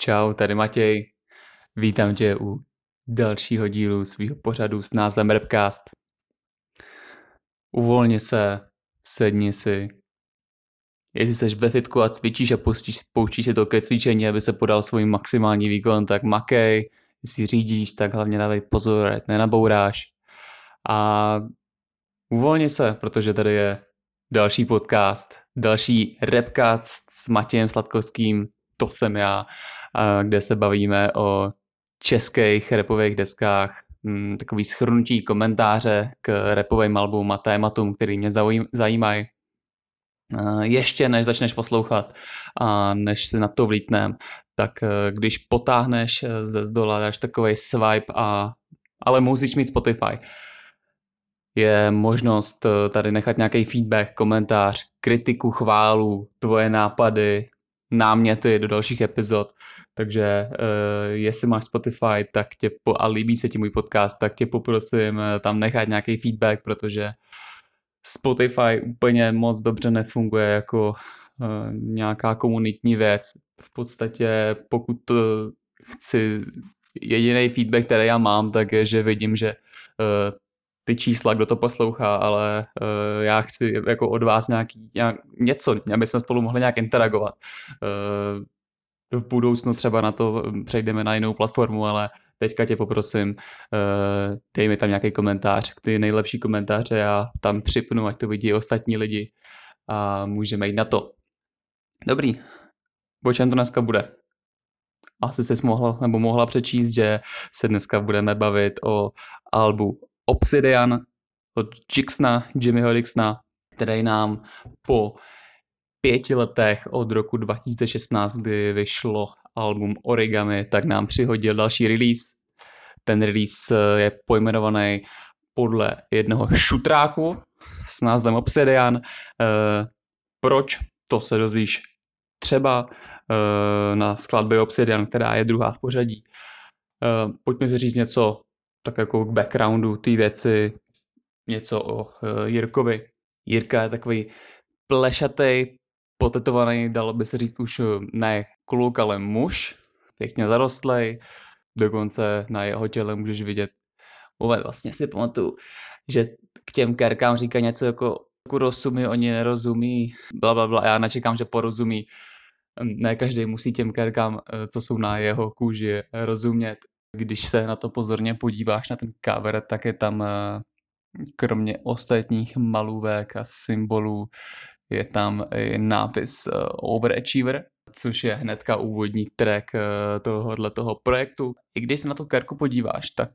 Čau, tady Matěj. Vítám tě u dalšího dílu svého pořadu s názvem Repcast. Uvolni se, sedni si. Jestli jsi ve fitku a cvičíš a pouštíš, pouštíš se to ke cvičení, aby se podal svůj maximální výkon, tak makej. Jestli řídíš, tak hlavně dávej pozor, ať nenabouráš. A uvolni se, protože tady je další podcast, další Repcast s Matějem Sladkovským, to jsem já, kde se bavíme o českých repových deskách, mm, takový schrnutí komentáře k repovým albům a tématům, který mě zajímají. Ještě než začneš poslouchat a než si na to vlítnem, tak e, když potáhneš e, ze zdola, dáš takový swipe a ale musíš mít Spotify. Je možnost e, tady nechat nějaký feedback, komentář, kritiku, chválu, tvoje nápady, náměty do dalších epizod. Takže uh, jestli máš Spotify tak tě po, a líbí se ti můj podcast, tak tě poprosím uh, tam nechat nějaký feedback, protože Spotify úplně moc dobře nefunguje jako uh, nějaká komunitní věc. V podstatě pokud to chci, jediný feedback, který já mám, tak je, že vidím, že uh, ty čísla, kdo to poslouchá, ale uh, já chci jako od vás nějaký, nějak, něco, aby jsme spolu mohli nějak interagovat. Uh, v budoucnu třeba na to přejdeme na jinou platformu, ale teďka tě poprosím, uh, dej mi tam nějaký komentář, ty nejlepší komentáře já tam připnu, ať to vidí ostatní lidi a můžeme jít na to. Dobrý, o čem to dneska bude? Asi jsi mohla, nebo mohla přečíst, že se dneska budeme bavit o albu Obsidian od Jixna, Jimmyho Dixna, který nám po pěti letech od roku 2016, kdy vyšlo album Origami, tak nám přihodil další release. Ten release eh, je pojmenovaný podle jednoho šutráku s názvem Obsidian. E, proč? To se dozvíš třeba e, na skladbě Obsidian, která je druhá v pořadí. Pojďme si říct něco tak jako k backgroundu té věci, něco o Jirkovi. Jirka je takový plešatý, potetovaný, dalo by se říct už ne kluk, ale muž, pěkně zarostlej, dokonce na jeho těle můžeš vidět, Ove, vlastně si pamatuju, že k těm kerkám říká něco jako, rozumí, oni nerozumí, bla, bla, bla, já nečekám, že porozumí. Ne každý musí těm kerkám, eh, co jsou na jeho kůži, rozumět. Když se na to pozorně podíváš na ten cover, tak je tam eh, kromě ostatních malůvek a symbolů je tam i nápis eh, Overachiever, což je hnedka úvodní track eh, tohohle toho projektu. I když se na tu kerku podíváš, tak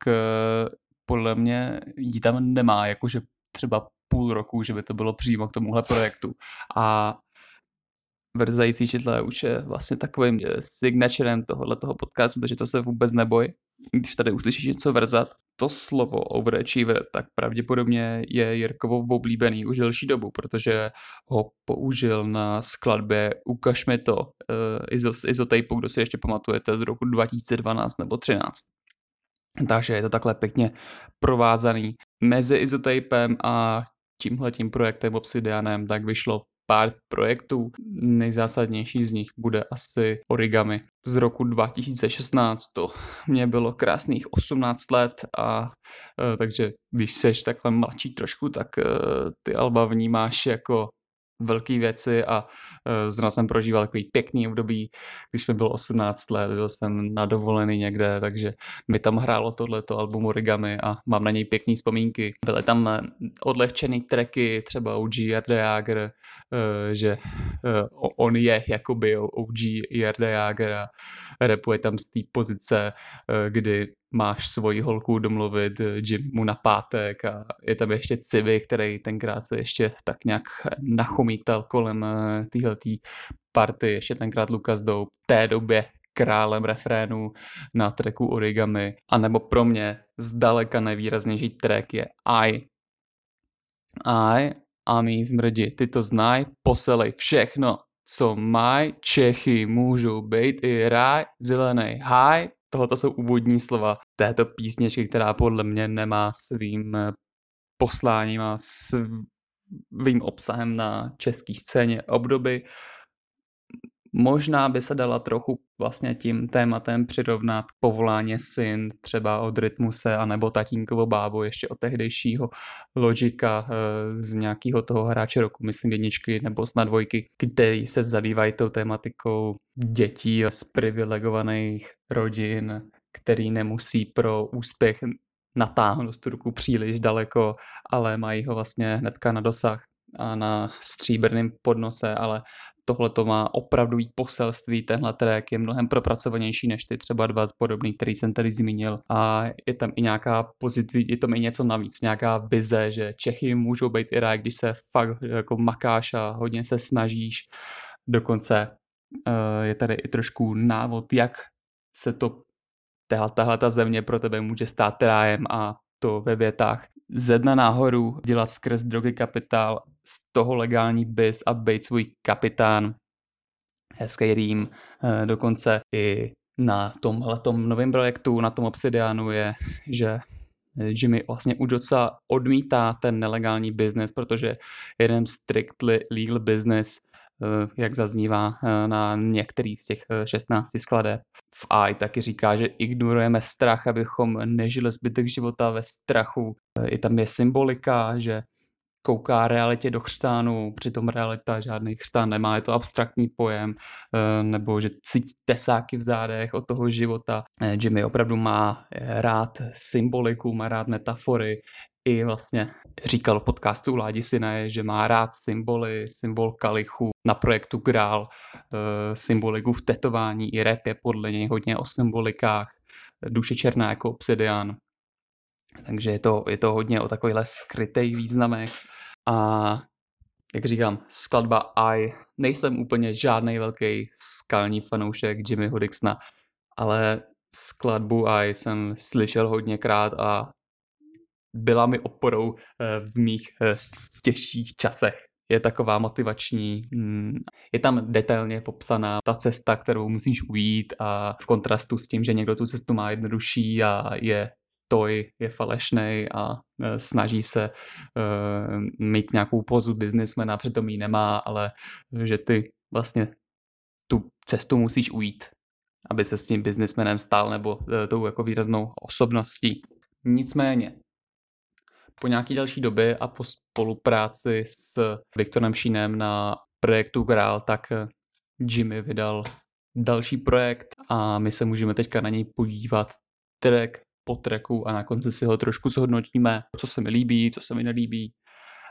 podle mě ji tam nemá, jakože třeba půl roku, že by to bylo přímo k tomuhle projektu. A vrzající čidle už je vlastně takovým signaturem tohohle toho podcastu, takže to se vůbec neboj když tady uslyšíš něco vrzat, to slovo overachiever, tak pravděpodobně je Jirkovo oblíbený už delší dobu, protože ho použil na skladbě Ukaž mi to uh, z Izotape, kdo si ještě pamatujete, z roku 2012 nebo 13. Takže je to takhle pěkně provázaný mezi Izotapem a tímhletím projektem Obsidianem, tak vyšlo pár projektů. Nejzásadnější z nich bude asi Origami z roku 2016. To mě bylo krásných 18 let a e, takže když seš takhle mladší trošku, tak e, ty alba vnímáš jako velké věci a uh, zrovna jsem prožíval takový pěkný období, když mi bylo 18 let, byl jsem na dovolený někde, takže mi tam hrálo tohleto album Origami a mám na něj pěkný vzpomínky. Byly tam eh, odlehčený tracky, třeba OG Jarde Jager, uh, že on je jakoby OG Jarde Jager a repuje tam z té pozice, kdy máš svoji holku domluvit Jimu na pátek a je tam ještě Civi, který tenkrát se ještě tak nějak nachomítal kolem eh, téhletý party, ještě tenkrát Lucas Dope, v té době králem refrénu na tracku Origami, a nebo pro mě zdaleka nejvýraznější track je I. I a mý zmrdi, ty to znají, poselej všechno, co mají, Čechy můžou být i ráj, zelený haj, tohoto jsou úvodní slova této písničky, která podle mě nemá svým eh, posláním a svým obsahem na české scéně obdoby. Možná by se dala trochu vlastně tím tématem přirovnat povolání syn třeba od Rytmuse anebo tatínkovo bábo ještě od tehdejšího logika eh, z nějakého toho hráče roku, myslím jedničky nebo snad dvojky, který se zabývají tou tématikou dětí z privilegovaných rodin, který nemusí pro úspěch natáhnout tu ruku příliš daleko, ale mají ho vlastně hnedka na dosah a na stříbrném podnose, ale tohle to má opravdový poselství, tenhle track je mnohem propracovanější než ty třeba dva podobný, který jsem tady zmínil. A je tam i nějaká pozitiv, je tam i něco navíc, nějaká vize, že Čechy můžou být i rád, když se fakt jako makáš a hodně se snažíš, dokonce uh, je tady i trošku návod, jak se to tahle ta země pro tebe může stát rájem a to ve větách ze dna nahoru dělat skrz drogy kapitál, z toho legální biz a být svůj kapitán. Hezký rým, eh, dokonce i na tomhle novém projektu, na tom Obsidianu je, že Jimmy vlastně už docela odmítá ten nelegální business, protože jeden strictly legal business, eh, jak zaznívá eh, na některý z těch 16 skladeb, v AI taky říká, že ignorujeme strach, abychom nežili zbytek života ve strachu. I tam je symbolika, že kouká realitě do chřtánu, přitom realita žádný chřtán nemá, je to abstraktní pojem, eh, nebo že cítí tesáky v zádech od toho života. Eh, Jimmy opravdu má rád symboliku, má rád metafory, i vlastně říkal v podcastu Ládi Sinaje, že má rád symboly, symbol kalichu. Na projektu Grál, eh, symboliku v tetování, i rap je podle něj hodně o symbolikách, duše černá jako obsidian, takže je to, je to hodně o takovýchhle skrytých významech. A jak říkám, skladba I, nejsem úplně žádný velký skalní fanoušek Jimmyho Dixona, ale skladbu I jsem slyšel hodněkrát a byla mi oporou eh, v mých eh, těžších časech. Je taková motivační, mm, je tam detailně popsaná ta cesta, kterou musíš ujít a v kontrastu s tím, že někdo tu cestu má jednodušší a je toj, je falešný a e, snaží se mít nějakou pozu biznismena, přitom ji nemá, ale že ty vlastně tu cestu musíš ujít, aby se s tím biznismenem stál nebo tou jako výraznou osobností. Nicméně, po nějaký další době a po spolupráci s Viktorem Šínem na projektu Grál, tak Jimmy vydal další projekt a my se můžeme teďka na něj podívat track po tracku a na konci si ho trošku zhodnotíme, co se mi líbí, co se mi nelíbí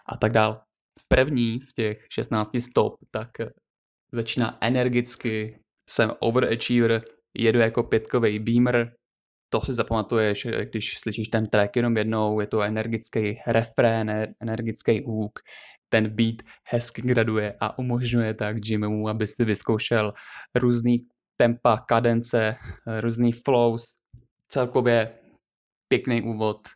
a tak dál. První z těch 16 stop, tak začíná energicky, jsem overachiever, jedu jako pětkový beamer, to si zapamatuješ, když slyšíš ten track jenom jednou, je to energický refrén, energický hook, ten beat hezky graduje a umožňuje tak Jimmymu, aby si vyzkoušel různý tempa, kadence, různý flows, celkově pěkný úvod.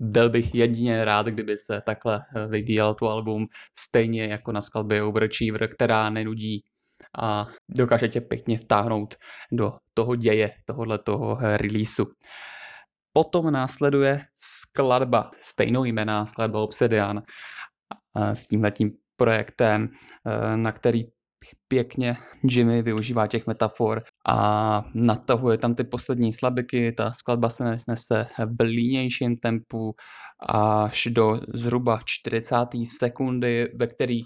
Byl bych jedině rád, kdyby se takhle vyvíjel tu album stejně jako na skladbě Overachiever, která nenudí a dokáže tě pěkně vtáhnout do toho děje, tohohle toho releaseu. Potom následuje skladba stejnou jména, skladba Obsidian s tímhletím projektem, na který pěkně Jimmy využívá těch metafor a natahuje tam ty poslední slabiky, ta skladba se nese v línějším tempu až do zhruba 40. sekundy, ve který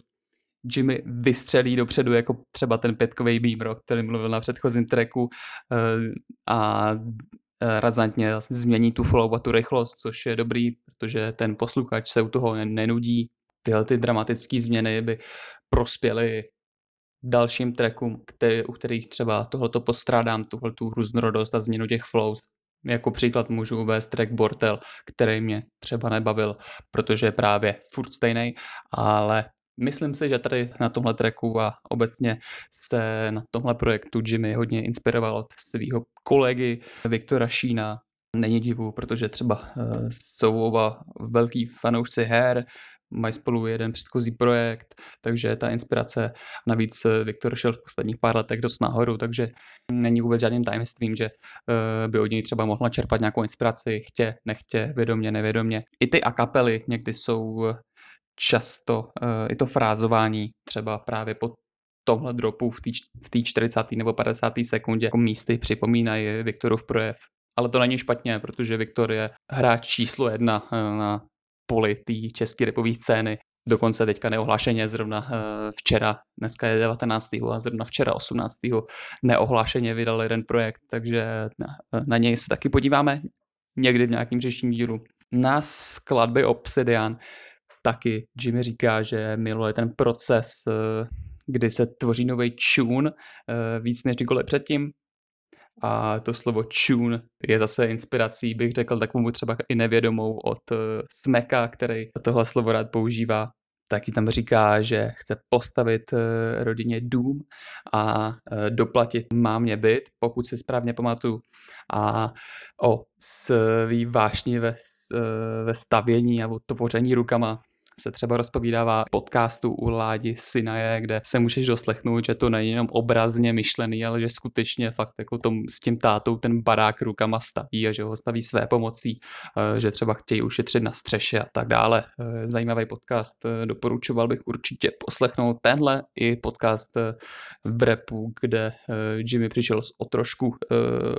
Jimmy vystřelí dopředu, jako třeba ten pětkový beam, o který mluvil na předchozím tracku eh, a eh, razantně vlastně změní tu flow a tu rychlost, což je dobrý, protože ten posluchač se u toho nenudí. Tyhle ty dramatické změny by prospěly dalším trackům, který, u kterých třeba tohleto postrádám, tuhle tu různorodost a změnu těch flows. Jako příklad můžu uvést track Bortel, který mě třeba nebavil, protože je právě furt stejný, ale myslím si, že tady na tomhle tracku a obecně se na tomhle projektu Jimmy hodně inspiroval od svého kolegy Viktora Šína, Není divu, protože třeba uh, jsou oba velký fanoušci her, mají spolu jeden předchozí projekt, takže ta inspirace, navíc eh, Viktor šel v posledních pár letech dost nahoru, takže není vůbec žádným tajemstvím, že uh, by od něj třeba mohla čerpat nějakou inspiraci, chtě, nechtě, vědomě, nevědomě. I ty akapely někdy jsou často, uh, i to frázování třeba právě pod tomhle dropu v té 40. nebo 50. sekundě jako místy připomínají Viktorův projev. Ale to není špatně, protože Viktor je hráč číslo jedna eh, na poli té české repové scény. Dokonce teďka neohlášeně zrovna eh, včera, dneska je 19. a zrovna včera 18. neohlášeně vydal jeden projekt, takže na, něj se taky podíváme někdy v nějakým řeším dílu. Na skladby Obsidian taky Jimmy říká, že miluje ten proces, eh, kdy se tvoří nový tune eh, víc než kdykoliv předtím. A to slovo tune je zase inspirací, bych řekl, takovou třeba i nevědomou od eh, Smeka, který tohle slovo rád používá. Taky tam říká, že chce postavit rodině dům a doplatit mámě byt, pokud si správně pamatuju. A o svý vášni ve, ve stavění nebo tvoření rukama se třeba rozpovídává podcastu u Ládi Sinaje, kde se můžeš doslechnout, že to není jenom obrazně myšlený, ale že skutečně fakt jako tom, s tím tátou ten barák rukama staví a že ho staví své pomocí, eh, že třeba chtějí ušetřit na střeše a tak dále. Eh, zajímavý podcast, eh, doporučoval bych určitě poslechnout tenhle i podcast v repu, kde Jimmy přišel s o trošku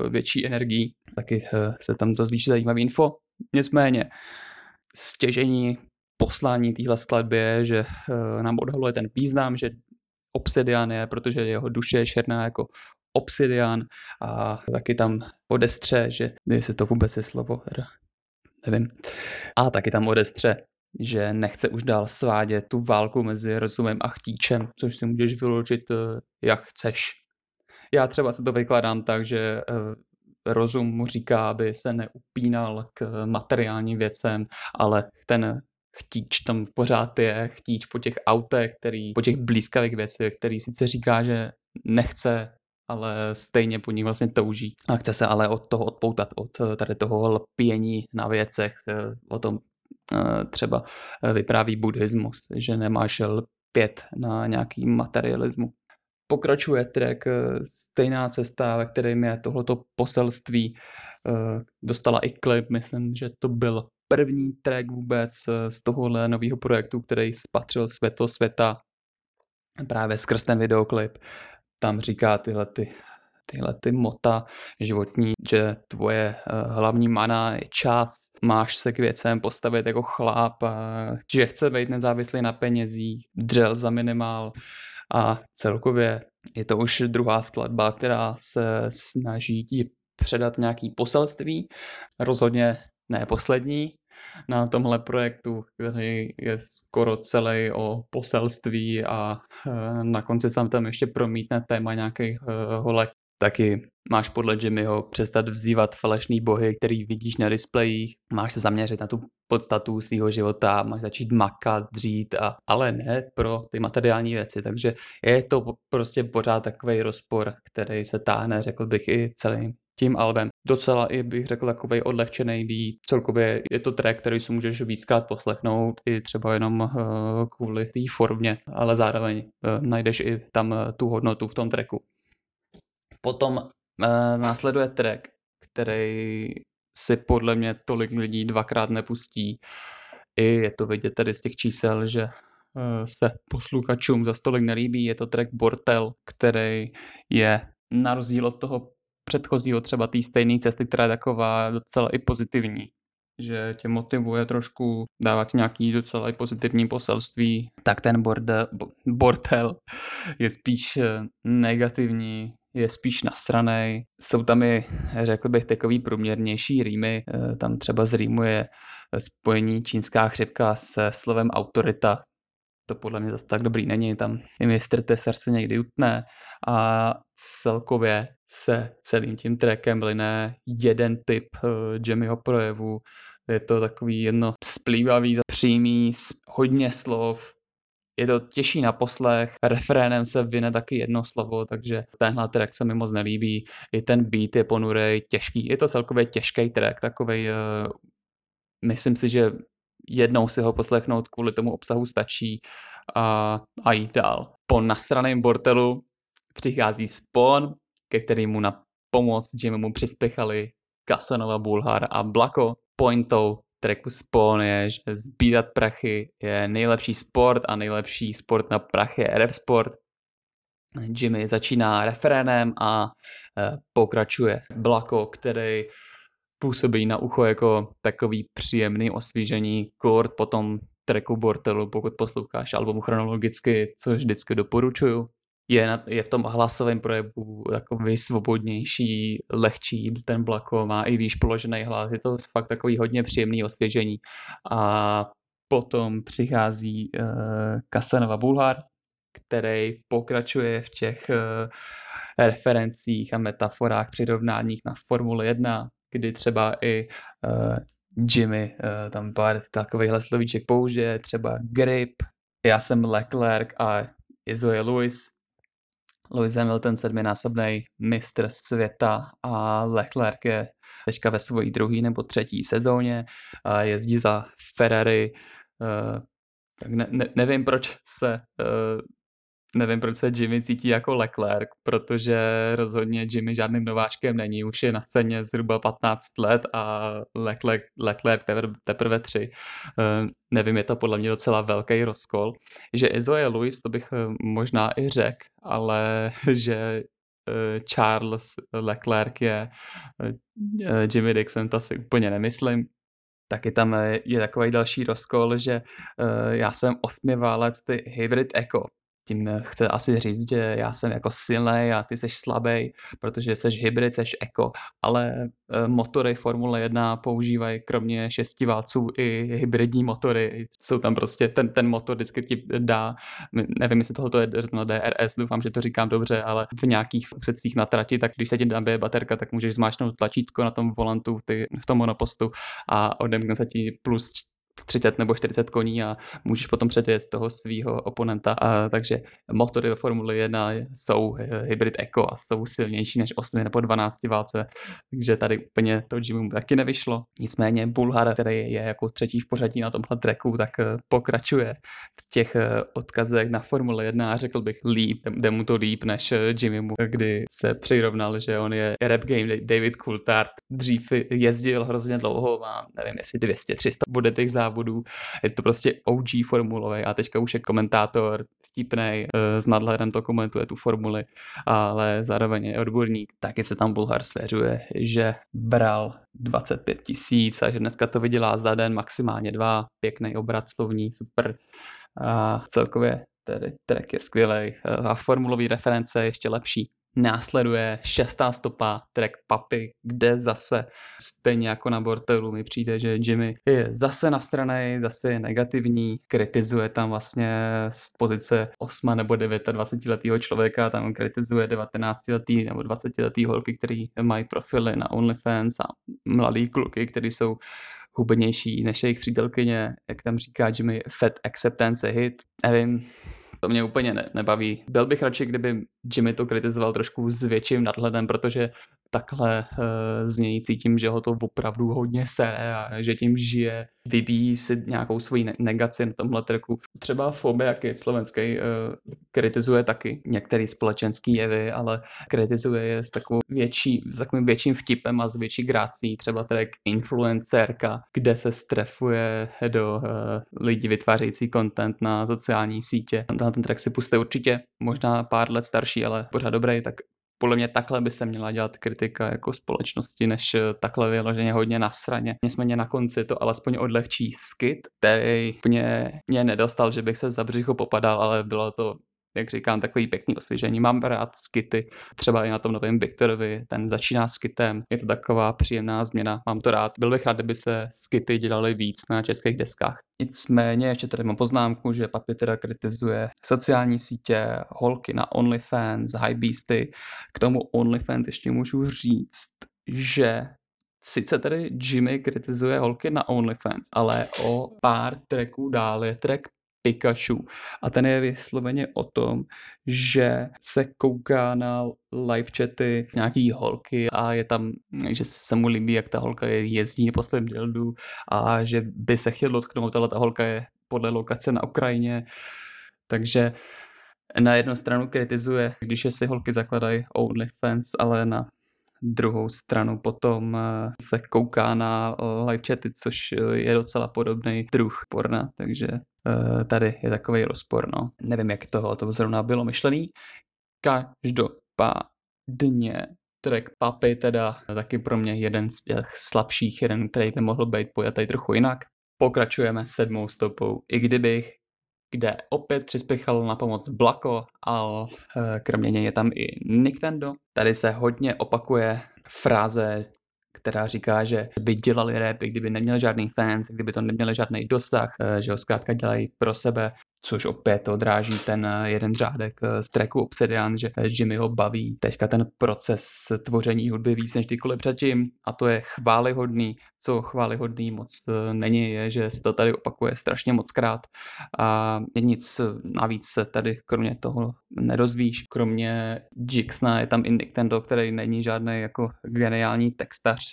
větší energií, taky se tam dozvíš zajímavý info. Nicméně, stěžení poslání téhle skladby je, že uh, nám odhaluje ten význam, že obsidian je, protože jeho duše je černá jako obsidian a taky tam odestře, že se to vůbec je slovo, nevím. A taky tam odestře, že nechce už dál svádět tu válku mezi rozumem a chtíčem, což si můžeš vyložit uh, jak chceš. Já třeba se to vykládám tak, že uh, rozum mu říká, aby se neupínal k materiálním věcem, ale ten chtíč tam pořád je, chtíč po těch autech, který, po těch blízkavých věcech, který sice říká, že nechce, ale stejně po nich vlastně touží. A chce se ale od toho odpoutat, od eh, tady toho lpění na věcech, eh, o tom eh, třeba vypráví buddhismus, že nemáš lpět na nějaký materialismu. Pokračuje track Stejná cesta, ve kterém je tohleto poselství. Dostala i klip, myslím, že to byl první track vůbec eh, z tohohle nového projektu, který spatřil světlo světa právě skrz ten videoklip. Tam říká tyhle ty tyhle ty mota životní, že tvoje uh, hlavní mana je čas, máš se k věcem postavit jako chlap, a, že chce být nezávislý na penězích, dřel za minimál a celkově je to už druhá skladba, která se snaží ti předat nějaký poselství, rozhodně ne poslední, na tomhle projektu, který je skoro celý o poselství a eh, na konci se tam ještě promítne téma nějakých eh, holek. Taky máš podle Jimmyho přestat vzývat falešný bohy, který vidíš na displejích, máš se zaměřit na tu podstatu svého života, máš začít makat, dřít, a, ale ne pro ty materiální věci. Takže je to prostě pořád takový rozpor, který se táhne, řekl bych, i celým tím albem. Docela i bych řekl takový odlehčený beat. Celkově je to track, který si můžeš víckrát poslechnout i třeba jenom uh, kvůli té formě, ale zároveň uh, najdeš i tam uh, tu hodnotu v tom tracku. Potom následuje track, který si podle mě tolik lidí dvakrát nepustí. I je to vidět tady z těch čísel, že se posluchačům za stolik nelíbí. Je to track Bortel, který je na rozdíl od toho předchozího třeba té stejné cesty, která je taková docela i pozitivní že tě motivuje trošku dávat nějaký docela i pozitivní poselství, tak ten bordel, bordel je spíš eh, negativní, je spíš nasranej. Jsou tam i, řekl bych, takový průměrnější rýmy. Eh, tam třeba zrýmuje spojení čínská chřipka se slovem autorita, to podle mě zase tak dobrý není, tam i mistr Tesar se někdy utne a celkově se celým tím trackem line jeden typ uh, Jimmyho projevu, je to takový jedno splývavý, přímý, hodně slov, je to těžší na poslech, refrénem se vyne taky jedno slovo, takže tenhle track se mi moc nelíbí. I ten beat je ponurej, těžký, je to celkově těžký track, takový, uh, myslím si, že jednou si ho poslechnout kvůli tomu obsahu stačí a, a jít dál. Po nastraném bortelu přichází Spawn, ke kterému na pomoc Jimmymu přispěchali Kasanova, Bulhar a Blako. Pointou tracku Spawn je, že sbírat prachy je nejlepší sport a nejlepší sport na prachy je rap sport. Jimmy začíná referénem a eh, pokračuje Blako, který působí na ucho jako takový příjemný osvížení kord po tom tracku Bortelu, pokud posloucháš album chronologicky, což vždycky doporučuju. Je, na, je v tom hlasovém projevu takový svobodnější, lehčí, ten Blako má i výš položený hlas, je to fakt takový hodně příjemný osvěžení. A potom přichází uh, Kasanova Bulhar, který pokračuje v těch uh, referencích a metaforách, přirovnáních na Formule 1, kdy třeba i uh, Jimmy uh, tam pár takovýchhle slovíček použije, třeba grip, já jsem Leclerc a Izoe Lewis. Lewis Hamilton sedminásobný mistr světa a Leclerc je teďka ve svojí druhé nebo třetí sezóně a jezdí za Ferrari. Uh, tak ne, ne, nevím, proč se uh, nevím, proč se Jimmy cítí jako Leclerc, protože rozhodně Jimmy žádným nováčkem není, už je na scéně zhruba 15 let a Leclerc, Leclerc teprve, teprve 3. Uh, nevím, je to podle mě docela velký rozkol. Že Izo je Louis, to bych eh, možná i řekl, ale že uh, Charles Leclerc je Jimmy Dixon, to si úplně nemyslím. Taky tam je takový další rozkol, že já jsem osmiválec ty Hybrid Eco, tím chce asi říct, že já jsem jako silný a ty jsi slabý, protože jsi hybrid, jsi eko, ale eh, motory Formule 1 používají kromě šesti válců i hybridní motory. Jsou tam prostě, ten, ten motor vždycky ti dá, nevím, jestli tohle je no DRS, doufám, že to říkám dobře, ale v nějakých předcích na trati, tak když se ti nabije baterka, tak můžeš zmáčknout tlačítko na tom volantu, ty, v tom monopostu a odemkne se ti plus 30 nebo 40 koní a můžeš potom předjet toho svého oponenta. A, takže motory ve Formuli 1 jsou eh, hybrid Eco a jsou silnější než 8 nebo 12 válce, takže tady úplně to Jimu taky nevyšlo. Nicméně Bulhar, který je jako třetí v pořadí na tomhle tracku, tak eh, pokračuje v těch eh, odkazech na Formule 1 a řekl bych líp, jde mu to líp než Jimmymu, kdy se přirovnal, že on je rap game David Coulthard. Dřív jezdil hrozně dlouho, má nevím jestli 200-300 bude těch závodů. Je to prostě OG formulový a teďka už je komentátor vtipnej, eh, s nadhledem to komentuje tu formuli, ale zároveň je odborník. Taky se tam Bulhar svěřuje, že bral 25 tisíc a že dneska to vydělá za den maximálně dva, pěkný obrat slovní, super. A celkově tedy track je skvělý a formulový reference ještě lepší. Následuje šestá stopa, track Papy, kde zase stejně jako na Bortelu mi přijde, že Jimmy je zase na straně, zase je negativní, kritizuje tam vlastně z pozice 8 nebo 29 letého člověka, tam kritizuje 19 letý nebo 20 letý holky, který mají profily na OnlyFans a mladý kluky, který jsou hubenější než jejich přítelkyně, jak tam říká Jimmy, fat acceptance hit, nevím, to mě úplně ne, nebaví. Byl bych radši, kdyby Jimmy to kritizoval trošku s větším nadhledem, protože takhle uh, z něj cítím, že ho to opravdu hodně sere a že tím žije, vybíjí si nějakou svoji negaci na tomhle trku. Třeba Fobia, jak je slovenský, uh, kritizuje taky některé společenské jevy, ale kritizuje je s, takovou větší, s takovým větším vtipem a s větší grácí. Třeba track Influencerka, kde se strefuje do uh, lidí vytvářející content na sociální sítě. Tenhle ten track si puste určitě, možná pár let starší, ale pořád dobrý, tak podle mě takhle by se měla dělat kritika jako společnosti, než eh, takhle vyloženě hodně na straně. Nicméně na konci to alespoň odlehčí skit, který mě, mě nedostal, že bych se za břicho popadal, ale bylo to jak říkám, takový pěkný osvěžení. Mám rád skity, třeba i na tom novém Viktorovi, ten začíná skitem, je to taková příjemná změna, mám to rád. Byl bych rád, kdyby se skity dělaly víc na českých deskách. Nicméně ještě tady mám poznámku, že Papi teda kritizuje sociální sítě, holky na OnlyFans, Beasty. K tomu OnlyFans ještě můžu říct, že Sice tedy Jimmy kritizuje holky na OnlyFans, ale o pár tracků dál je track Pikachu. A ten je vysloveně o tom, že se kouká na live chaty nějaký holky a je tam, že se mu líbí, jak ta holka je jezdí po svém dildu a že by se chtěl dotknout, ale ta holka je podle lokace na Ukrajině. Takže na jednu stranu kritizuje, když je si holky zakladají OnlyFans, ale na druhou stranu potom eh, se kouká na live chaty, což je docela podobný druh porna, takže tady je takový rozpor, no. Nevím, jak toho to zrovna bylo myšlený. Každopádně track Papy teda taky pro mě jeden z těch slabších, jeden, který by mohl být pojatý trochu jinak. Pokračujeme sedmou stopou, i kdybych, kde opět přispěchal na pomoc Blako, ale eh, kromě něj je tam i Nintendo. Tady se hodně opakuje fráze která říká, že by dělali rap, kdyby neměli žádný fans, kdyby to neměli žádný dosah, eh, že ho zkrátka dělají pro sebe což opět odráží ten eh, jeden řádek eh, z tracku Obsidian, že Jimmy ho baví teďka ten proces tvoření hudby víc než kdykoliv předtím. A to je chválihodný, co chválihodný moc eh, není, je, že se to tady opakuje strašně moc krát a nic navíc se tady kromě toho nedozvíš, kromě Jixna je tam i Nintendo, který není žádný jako geniální textař,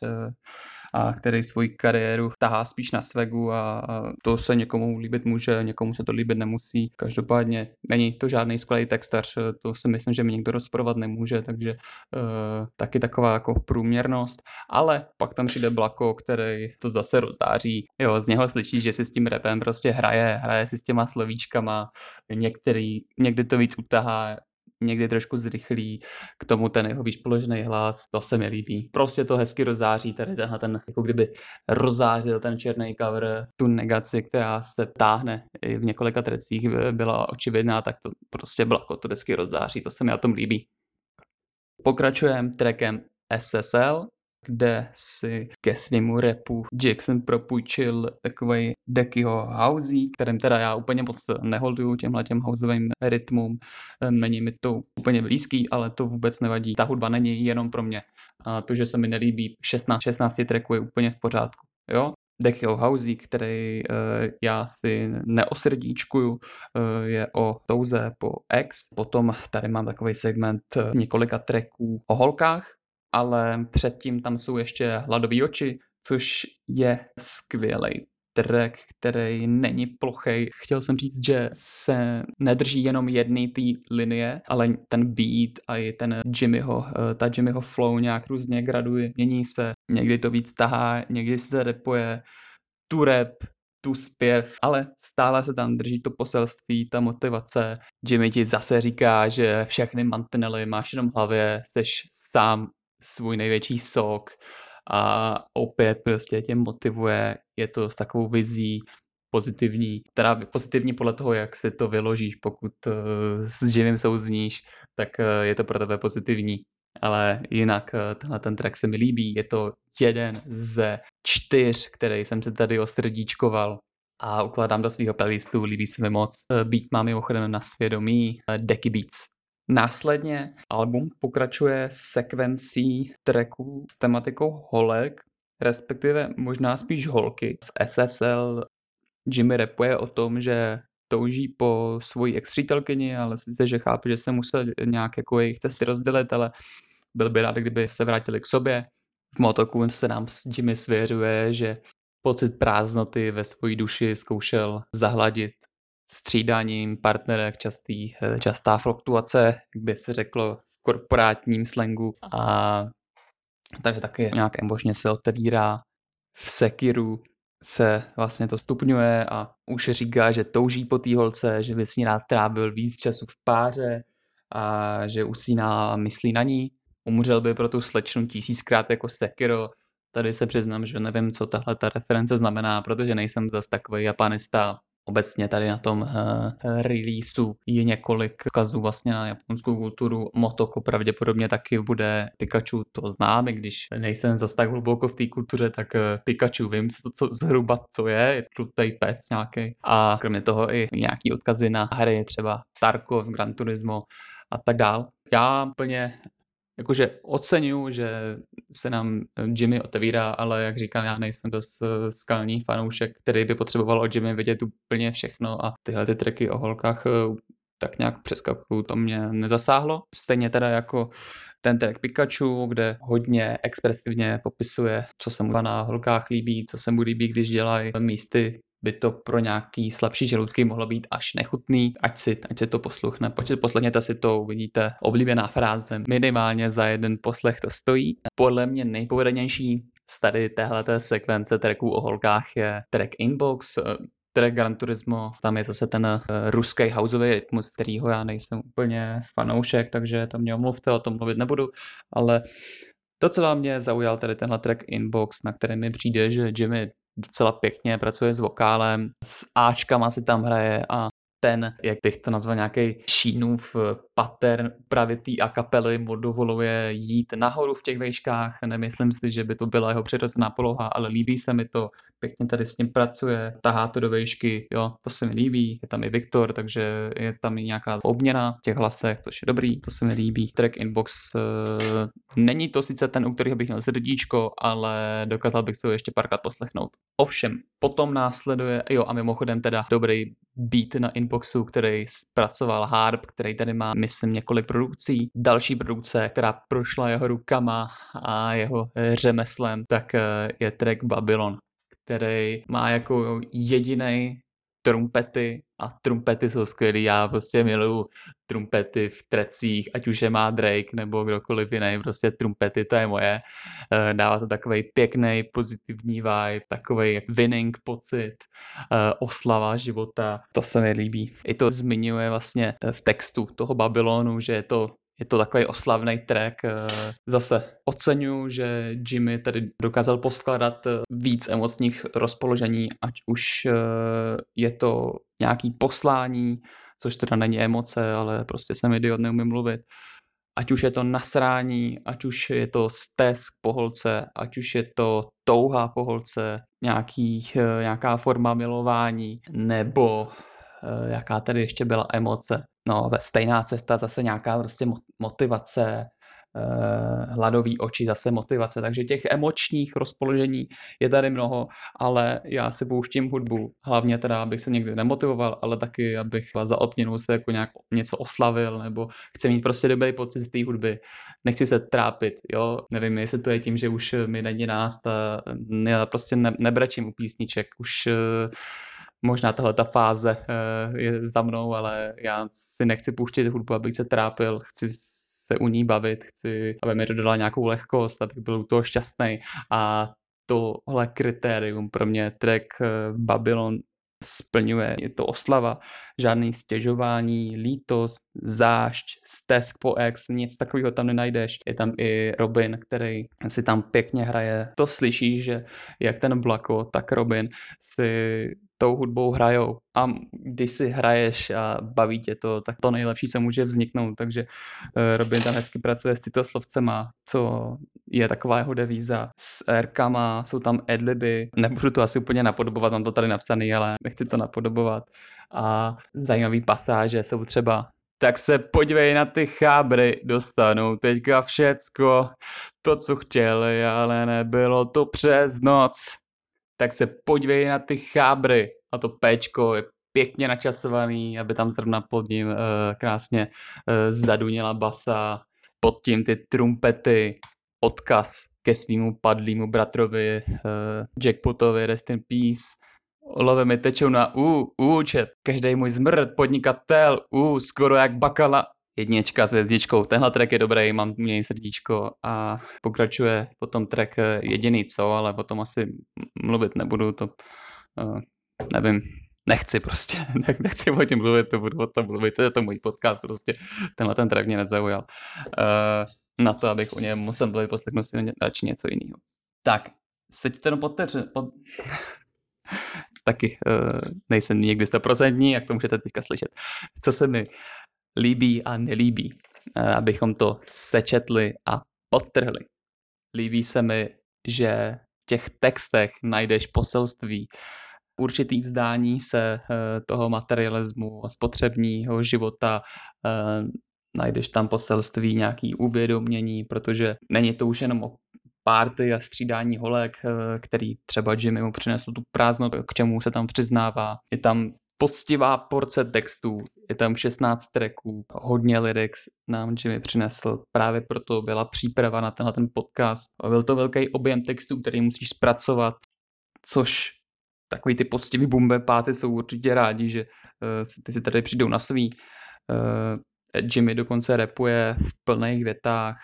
a který svoji kariéru tahá spíš na svegu a, to se někomu líbit může, někomu se to líbit nemusí. Každopádně není to žádný skvělý textař, to si myslím, že mi někdo rozporovat nemůže, takže uh, taky taková jako průměrnost, ale pak tam přijde Blako, který to zase rozdáří. Jo, z něho slyší, že si s tím repem prostě hraje, hraje si s těma slovíčkama, některý, někdy to víc utahá, někdy trošku zrychlí, k tomu ten jeho výš položený hlas, to se mi líbí. Prostě to hezky rozáří, tady tenhle ten, jako kdyby rozářil ten černý cover, tu negaci, která se táhne i v několika trecích byla očividná, tak to prostě bylo, to hezky rozáří, to se mi na tom líbí. Pokračujeme trackem SSL, kde si ke svému repu Jackson propůjčil takový Deckyho housey, kterým teda já úplně moc neholduju těmhle těm houseovým rytmům. Není mi to úplně blízký, ale to vůbec nevadí. Ta hudba není jenom pro mě. A to, že se mi nelíbí 16, 16 tracků je úplně v pořádku. Jo? Deckyho Housey, který uh, já si neosrdíčkuju, uh, je o touze po X. Potom tady mám takový segment uh, několika tracků o holkách, ale předtím tam jsou ještě Hladový oči, což je skvělý track, který není plochej. Chtěl jsem říct, že se nedrží jenom jedné té linie, ale ten beat a i ten Jimmyho, eh, ta Jimmyho flow nějak různě graduje, mění se, někdy to víc tahá, někdy se repuje, tu rap, tu zpěv, ale stále se tam drží to poselství, ta motivace. Jimmy ti zase říká, že všechny mantinely máš jenom v hlavě, jsi sám svůj největší sok a opět prostě tě motivuje, je to s takovou vizí pozitivní, teda pozitivní podle toho, jak si to vyložíš, pokud uh, s živým souzníš, tak uh, je to pro tebe pozitivní. Ale jinak uh, tenhle ten track se mi líbí, je to jeden ze čtyř, který jsem se tady ostrdíčkoval a ukládám do svého playlistu, líbí se mi moc. Beat mám mimochodem na svědomí, Decky Beats Následně album pokračuje sekvencí tracků s tematikou holek, respektive možná spíš holky. V SSL Jimmy rapuje o tom, že touží po svojí ex ale sice, že chápe, že se musel nějak jako jejich cesty rozdělit, ale byl by rád, kdyby se vrátili k sobě. V Motoku se nám s Jimmy svěřuje, že pocit prázdnoty ve své duši zkoušel zahladit střídáním partnerek, častý, eh, častá fluktuace, jak by se řeklo v korporátním slangu. A takže taky nějak emočně se otevírá. V Sekiru se vlastně to stupňuje a už říká, že touží po té holce, že by s ní rád trávil víc času v páře a že usíná a myslí na ní. Umřel by pro tu slečnu tisíckrát jako Sekiro. Tady se přiznám, že nevím, co tahle ta reference znamená, protože nejsem zas takový japanista Obecně tady na tom uh, releaseu je několik ukazů vlastně na japonskou kulturu. Motoko pravděpodobně taky bude Pikachu, to znám, i když nejsem zas tak hluboko v té kultuře, tak uh, Pikachu vím, co, co zhruba co je, je tlutej pes nějaký. A kromě toho i nějaký odkazy na hry, třeba Tarkov, Gran Turismo a tak dál. Já plně jakože oceňuju, že se nám Jimmy otevírá, ale jak říkám, já nejsem dost eh, skalní fanoušek, který by potřeboval od Jimmy vidět úplně všechno a tyhle ty triky o holkách eh, tak nějak přeskakuju, to mě nezasáhlo. Stejně teda jako ten track Pikachu, kde hodně expresivně popisuje, co se mu na holkách líbí, co se mu líbí, když dělají místy by to pro nějaký slabší žaludky mohlo být až nechutný, ať si, ať si to posluchne. Poslechněte si to, uvidíte oblíbená fráze, minimálně za jeden poslech to stojí. Podle mě nejpovedenější z tady téhleté sekvence tracků o holkách je track Inbox. track Gran Turismo, tam je zase ten uh, ruský houseový rytmus, kterýho já nejsem úplně fanoušek, takže tam mě omluvte, o tom mluvit nebudu, ale to, co vám mě zaujal tady tenhle track Inbox, na kterém mi přijde, že Jimmy docela pěkně pracuje s vokálem, s Ačkama si tam hraje a ten, jak bych to nazval, nějaký šínův pattern právě té akapely mu dovoluje jít nahoru v těch vejškách. Nemyslím si, že by to byla jeho přirozená poloha, ale líbí se mi to, pěkně tady s ním pracuje, tahá to do vejšky, jo, to se mi líbí, je tam i Viktor, takže je tam i nějaká obměna v těch hlasech, což je dobrý, to se mi líbí. Track Inbox uh, není to sice ten, u kterého bych měl srdíčko, ale dokázal bych se ho ještě párkrát poslechnout. Ovšem, potom následuje, jo a mimochodem teda dobrý beat na Inboxu, který zpracoval Harp, který tady má, myslím, několik produkcí. Další produkce, která prošla jeho rukama a jeho řemeslem, tak eh, je track Babylon, který má jako jediný trumpety a trumpety jsou skvělý. Já prostě miluju trumpety v trecích, ať už je má Drake nebo kdokoliv jiný, prostě trumpety, to je moje. Eh, dává to takový pěkný, pozitivní vibe, takový winning pocit, eh, oslava života, to se mi líbí. I to zmiňuje vlastně v textu toho Babylonu, že je to je to takový oslavný track. Eh, zase oceňuji, že Jimmy tady dokázal poskládat eh, víc emocních rozpoložení, ať už eh, je to nějaký poslání, což teda není emoce, ale prostě jsem idiot, neumím mluvit. Ať už je to nasrání, ať už je to stesk po holce, ať už je to touha po holce, nějaký, nějaká forma milování, nebo jaká tady ještě byla emoce. No, stejná cesta, zase nějaká prostě motivace, eh, hladový oči, zase motivace, takže těch emočních rozpoložení je tady mnoho, ale já si pouštím hudbu, hlavně teda, abych se někdy nemotivoval, ale taky, abych za opněnou se jako nějak něco oslavil, nebo chci mít prostě dobrý pocit z té hudby, nechci se trápit, jo, nevím, jestli to je tím, že už mi není nás, ta, já prostě ne, nebrečím u písniček, už uh, možná tahle ta fáze uh, je za mnou, ale já si nechci pouštět hudbu, abych se trápil, chci se u ní bavit, chci, aby mi dodala nějakou lehkost, abych byl u toho šťastný. A tohle kritérium pro mě track uh, Babylon splňuje. Je to oslava, žádný stěžování, lítost, zášť, stesk po ex, nic takového tam nenajdeš. Je tam i Robin, který si tam pěkně hraje. To slyšíš, že jak ten Blako, tak Robin si tou hudbou hrajou. A když si hraješ a baví tě to, tak to nejlepší, co může vzniknout. Takže uh, Robin tam hezky pracuje s citoslovcema, co je taková jeho devíza. S erkama, jsou tam adliby, nebudu to asi úplně napodobovat, mám to tady napsaný, ale nechci to napodobovat. A zajímavý pasáže jsou třeba tak se podívej na ty chábry, dostanou teďka všecko, to, co chtěli, ale nebylo to přes noc. Tak se podívej na ty chábry. A to péčko je pěkně načasovaný, aby tam zrovna pod ním uh, krásně uh, zaduněla basa, pod tím ty trumpety, odkaz ke svýmu padlýmu bratrovi uh, Jackpotovi, rest in peace, Olove mi tečou na U, účet, každý můj zmrt, podnikatel, U, skoro jak bakala, jednička s hvězdičkou. Tenhle track je dobrý, mám něj srdíčko a pokračuje potom track eh, jediný co, ale potom asi mluvit nebudu, to uh, nevím, nechci prostě, nechci o tím mluvit, to budu o tom mluvit, to je to můj podcast prostě, tenhle ten track mě nezaujal. Uh, na to, abych o něm musel mluvit, poslechnout si radši něco jiného. Tak, seďte jenom pod, teře, pod... taky uh, nejsem někdy stoprocentní, jak to můžete teďka slyšet. Co se mi líbí a nelíbí, eh, abychom to sečetli a podtrhli. Líbí se mi, že v těch textech najdeš poselství, určitý vzdání se eh, toho materialismu a spotřebního života, eh, najdeš tam poselství, nějaký uvědomění, protože není to už jenom o párty a střídání holek, který třeba Jimmy mu přinesl tu prázdnotu, k čemu se tam přiznává. Je tam poctivá porce textů, je tam 16 tracků, hodně lyrics nám Jimmy přinesl, právě proto byla příprava na tenhle ten podcast. Byl to velký objem textů, který musíš zpracovat, což takový ty poctivý bumbe páty jsou určitě rádi, že uh, ty si tady přijdou na svý. Uh, Jimmy dokonce repuje v plných větách,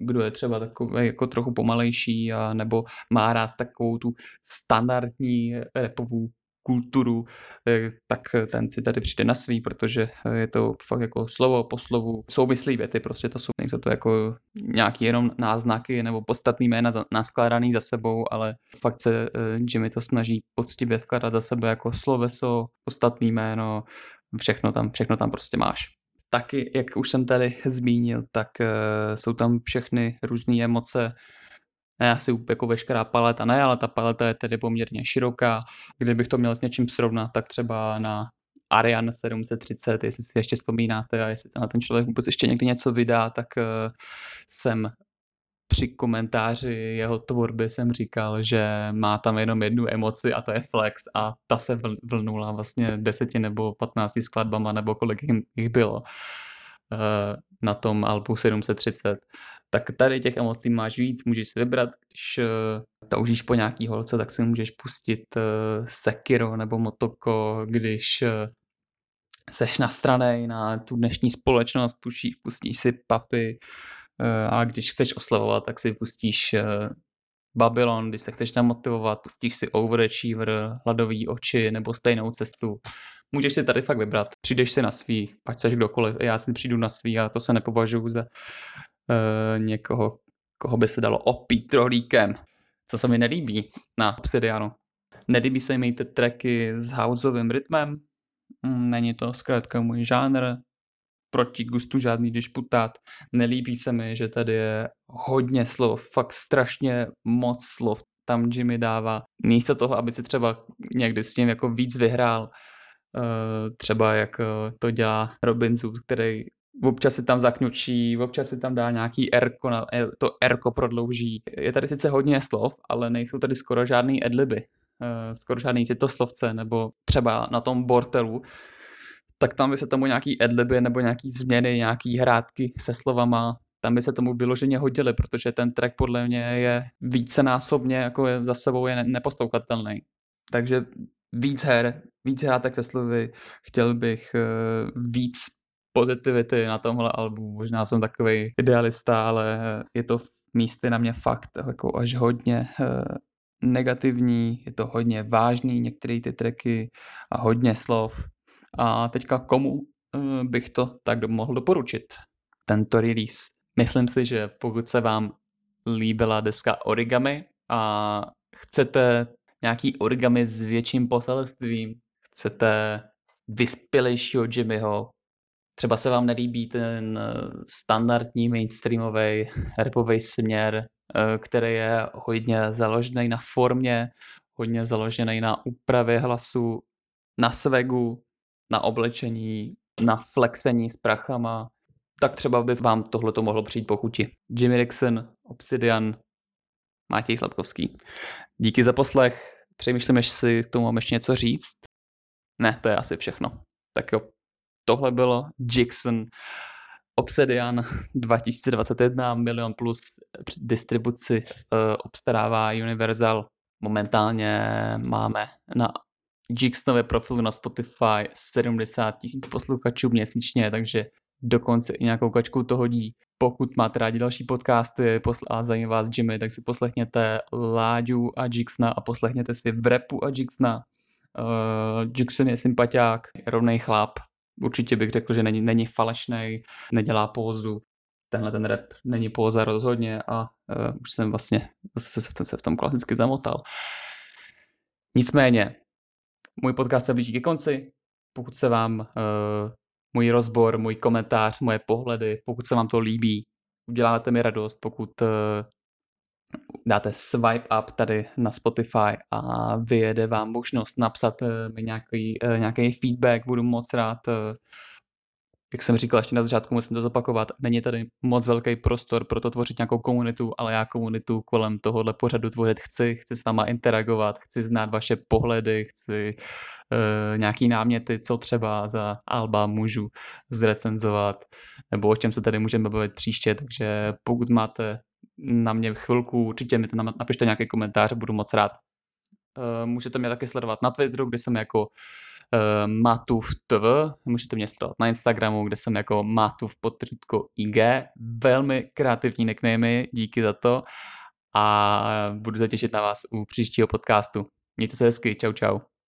kdo je třeba takový jako trochu pomalejší a nebo má rád takovou tu standardní repovou kulturu, eh, tak ten si tady přijde na svý, protože je to fakt jako slovo po slovu souvislý věty, prostě to jsou, to jako nějaký jenom náznaky nebo podstatný jména naskládaný za sebou, ale fakt se Jimmy to snaží poctivě skládat za sebe jako sloveso, podstatný jméno, všechno tam, všechno tam prostě máš. Taky, jak už jsem tady zmínil, tak uh, jsou tam všechny různé emoce, ne asi jako veškerá paleta, ne, ale ta paleta je tedy poměrně široká. Kdybych to měl s něčím srovnat, tak třeba na Ariane 730, jestli si ještě vzpomínáte a jestli na ten člověk vůbec ještě někdy něco vydá, tak uh, jsem při komentáři jeho tvorby jsem říkal, že má tam jenom jednu emoci a to je flex a ta se vlnula vlastně deseti nebo patnácti skladbama nebo kolik jich bylo eh, na tom albu 730. Tak tady těch emocí máš víc, můžeš si vybrat, když eh, toužíš po nějaký holce, tak si můžeš pustit eh, Sekiro nebo Motoko, když seš na straně na tu dnešní společnost, pustíš, pustíš si papy, a když chceš oslavovat, tak si pustíš eh, Babylon, když se chceš namotivovat, pustíš si Overachiever, Hladový oči nebo stejnou cestu. Můžeš si tady fakt vybrat. Přijdeš si na svý, ať seš kdokoliv. Já si přijdu na svý a to se nepovažuji za uh, někoho, koho by se dalo opít rohlíkem. Co se mi nelíbí na Obsidianu. Nelíbí se mi ty tracky s houseovým rytmem. Mm, není to zkrátka můj žánr proti gustu žádný disputát. Nelíbí se mi, že tady je hodně slov, fakt strašně moc slov tam Jimmy dává. Místo toho, aby si třeba někdy s tím jako víc vyhrál, eh, třeba jak eh, to dělá Robinson, který občas si tam zakňučí, občas si tam dá nějaký erko, eh, to erko prodlouží. Je tady sice hodně slov, ale nejsou tady skoro žádný edliby, skoro žádný tyto slovce, nebo třeba na tom bortelu, tak tam by se tomu nějaký adliby nebo nějaký změny, nějaký hrátky se slovama, tam by se tomu vyloženě hodili, protože ten track podle mě je vícenásobně jako je za sebou je nepostoukatelný. Takže víc her, víc hrátek se slovy, chtěl bych uh, víc pozitivity na tomhle albu. Možná jsem takový idealista, ale je to místy na mě fakt jako až hodně uh, negativní, je to hodně vážný, některé ty tracky a hodně slov. A teďka komu eh, bych to tak mohl doporučit, tento release. Myslím si, že pokud se vám líbila deska Origami a chcete nějaký origami s větším poselstvím, chcete vyspělejšího Jimmyho, třeba se vám nelíbí ten standardní mainstreamový rapový směr, eh, který je hodně založený na formě, hodně založený na úpravě hlasu, na svegu, na oblečení, na flexení s prachama, tak třeba by vám tohle to mohlo přijít po chuti. Jimmy Dixon, Obsidian, Matěj Sladkovský. Díky za poslech. Přemýšlím, jestli si k tomu mám ještě něco říct. Ne, to je asi všechno. Tak jo, tohle bylo Jackson Obsidian 2021, milion plus distribuci uh, obstarává Universal. Momentálně máme na Jixnové profilu na Spotify 70 tisíc posluchačů měsíčně, takže dokonce i nějakou kačku to hodí. Pokud máte rádi další podcasty a zajímá vás Jimmy, tak si poslechněte Láďu a Jixna a poslechněte si v repu a Jixna. Uh, Jixon je sympatiák, rovnej chlap. Určitě bych řekl, že není, není falešný, nedělá pózu. Tenhle ten rap není póza rozhodně a uh, už jsem vlastně zase se, se v tom klasicky zamotal. Nicméně, můj podcast se blíží ke konci. Pokud se vám uh, můj rozbor, můj komentář, moje pohledy, pokud se vám to líbí, uděláte mi radost, pokud uh, dáte swipe up tady na Spotify a vyjede vám možnost napsat uh, mi nějaký, uh, nějaký feedback, budu moc rád uh, jak jsem říkal ještě na začátku, musím to zopakovat, není tady moc velký prostor pro to tvořit nějakou komunitu, ale já komunitu kolem tohohle pořadu tvořit chci, chci s váma interagovat, chci znát vaše pohledy, chci uh, nějaký náměty, co třeba za Alba můžu zrecenzovat, nebo o čem se tady můžeme bavit příště, takže pokud máte na mě chvilku, určitě mi to napište nějaký komentář, budu moc rád. Uh, můžete mě taky sledovat na Twitteru, kde jsem jako uh, Matův TV, můžete mě sledovat na Instagramu, kde jsem jako Matův potřítko IG, velmi kreativní nicknamy, díky za to a budu se těšit na vás u příštího podcastu. Mějte se hezky, čau čau.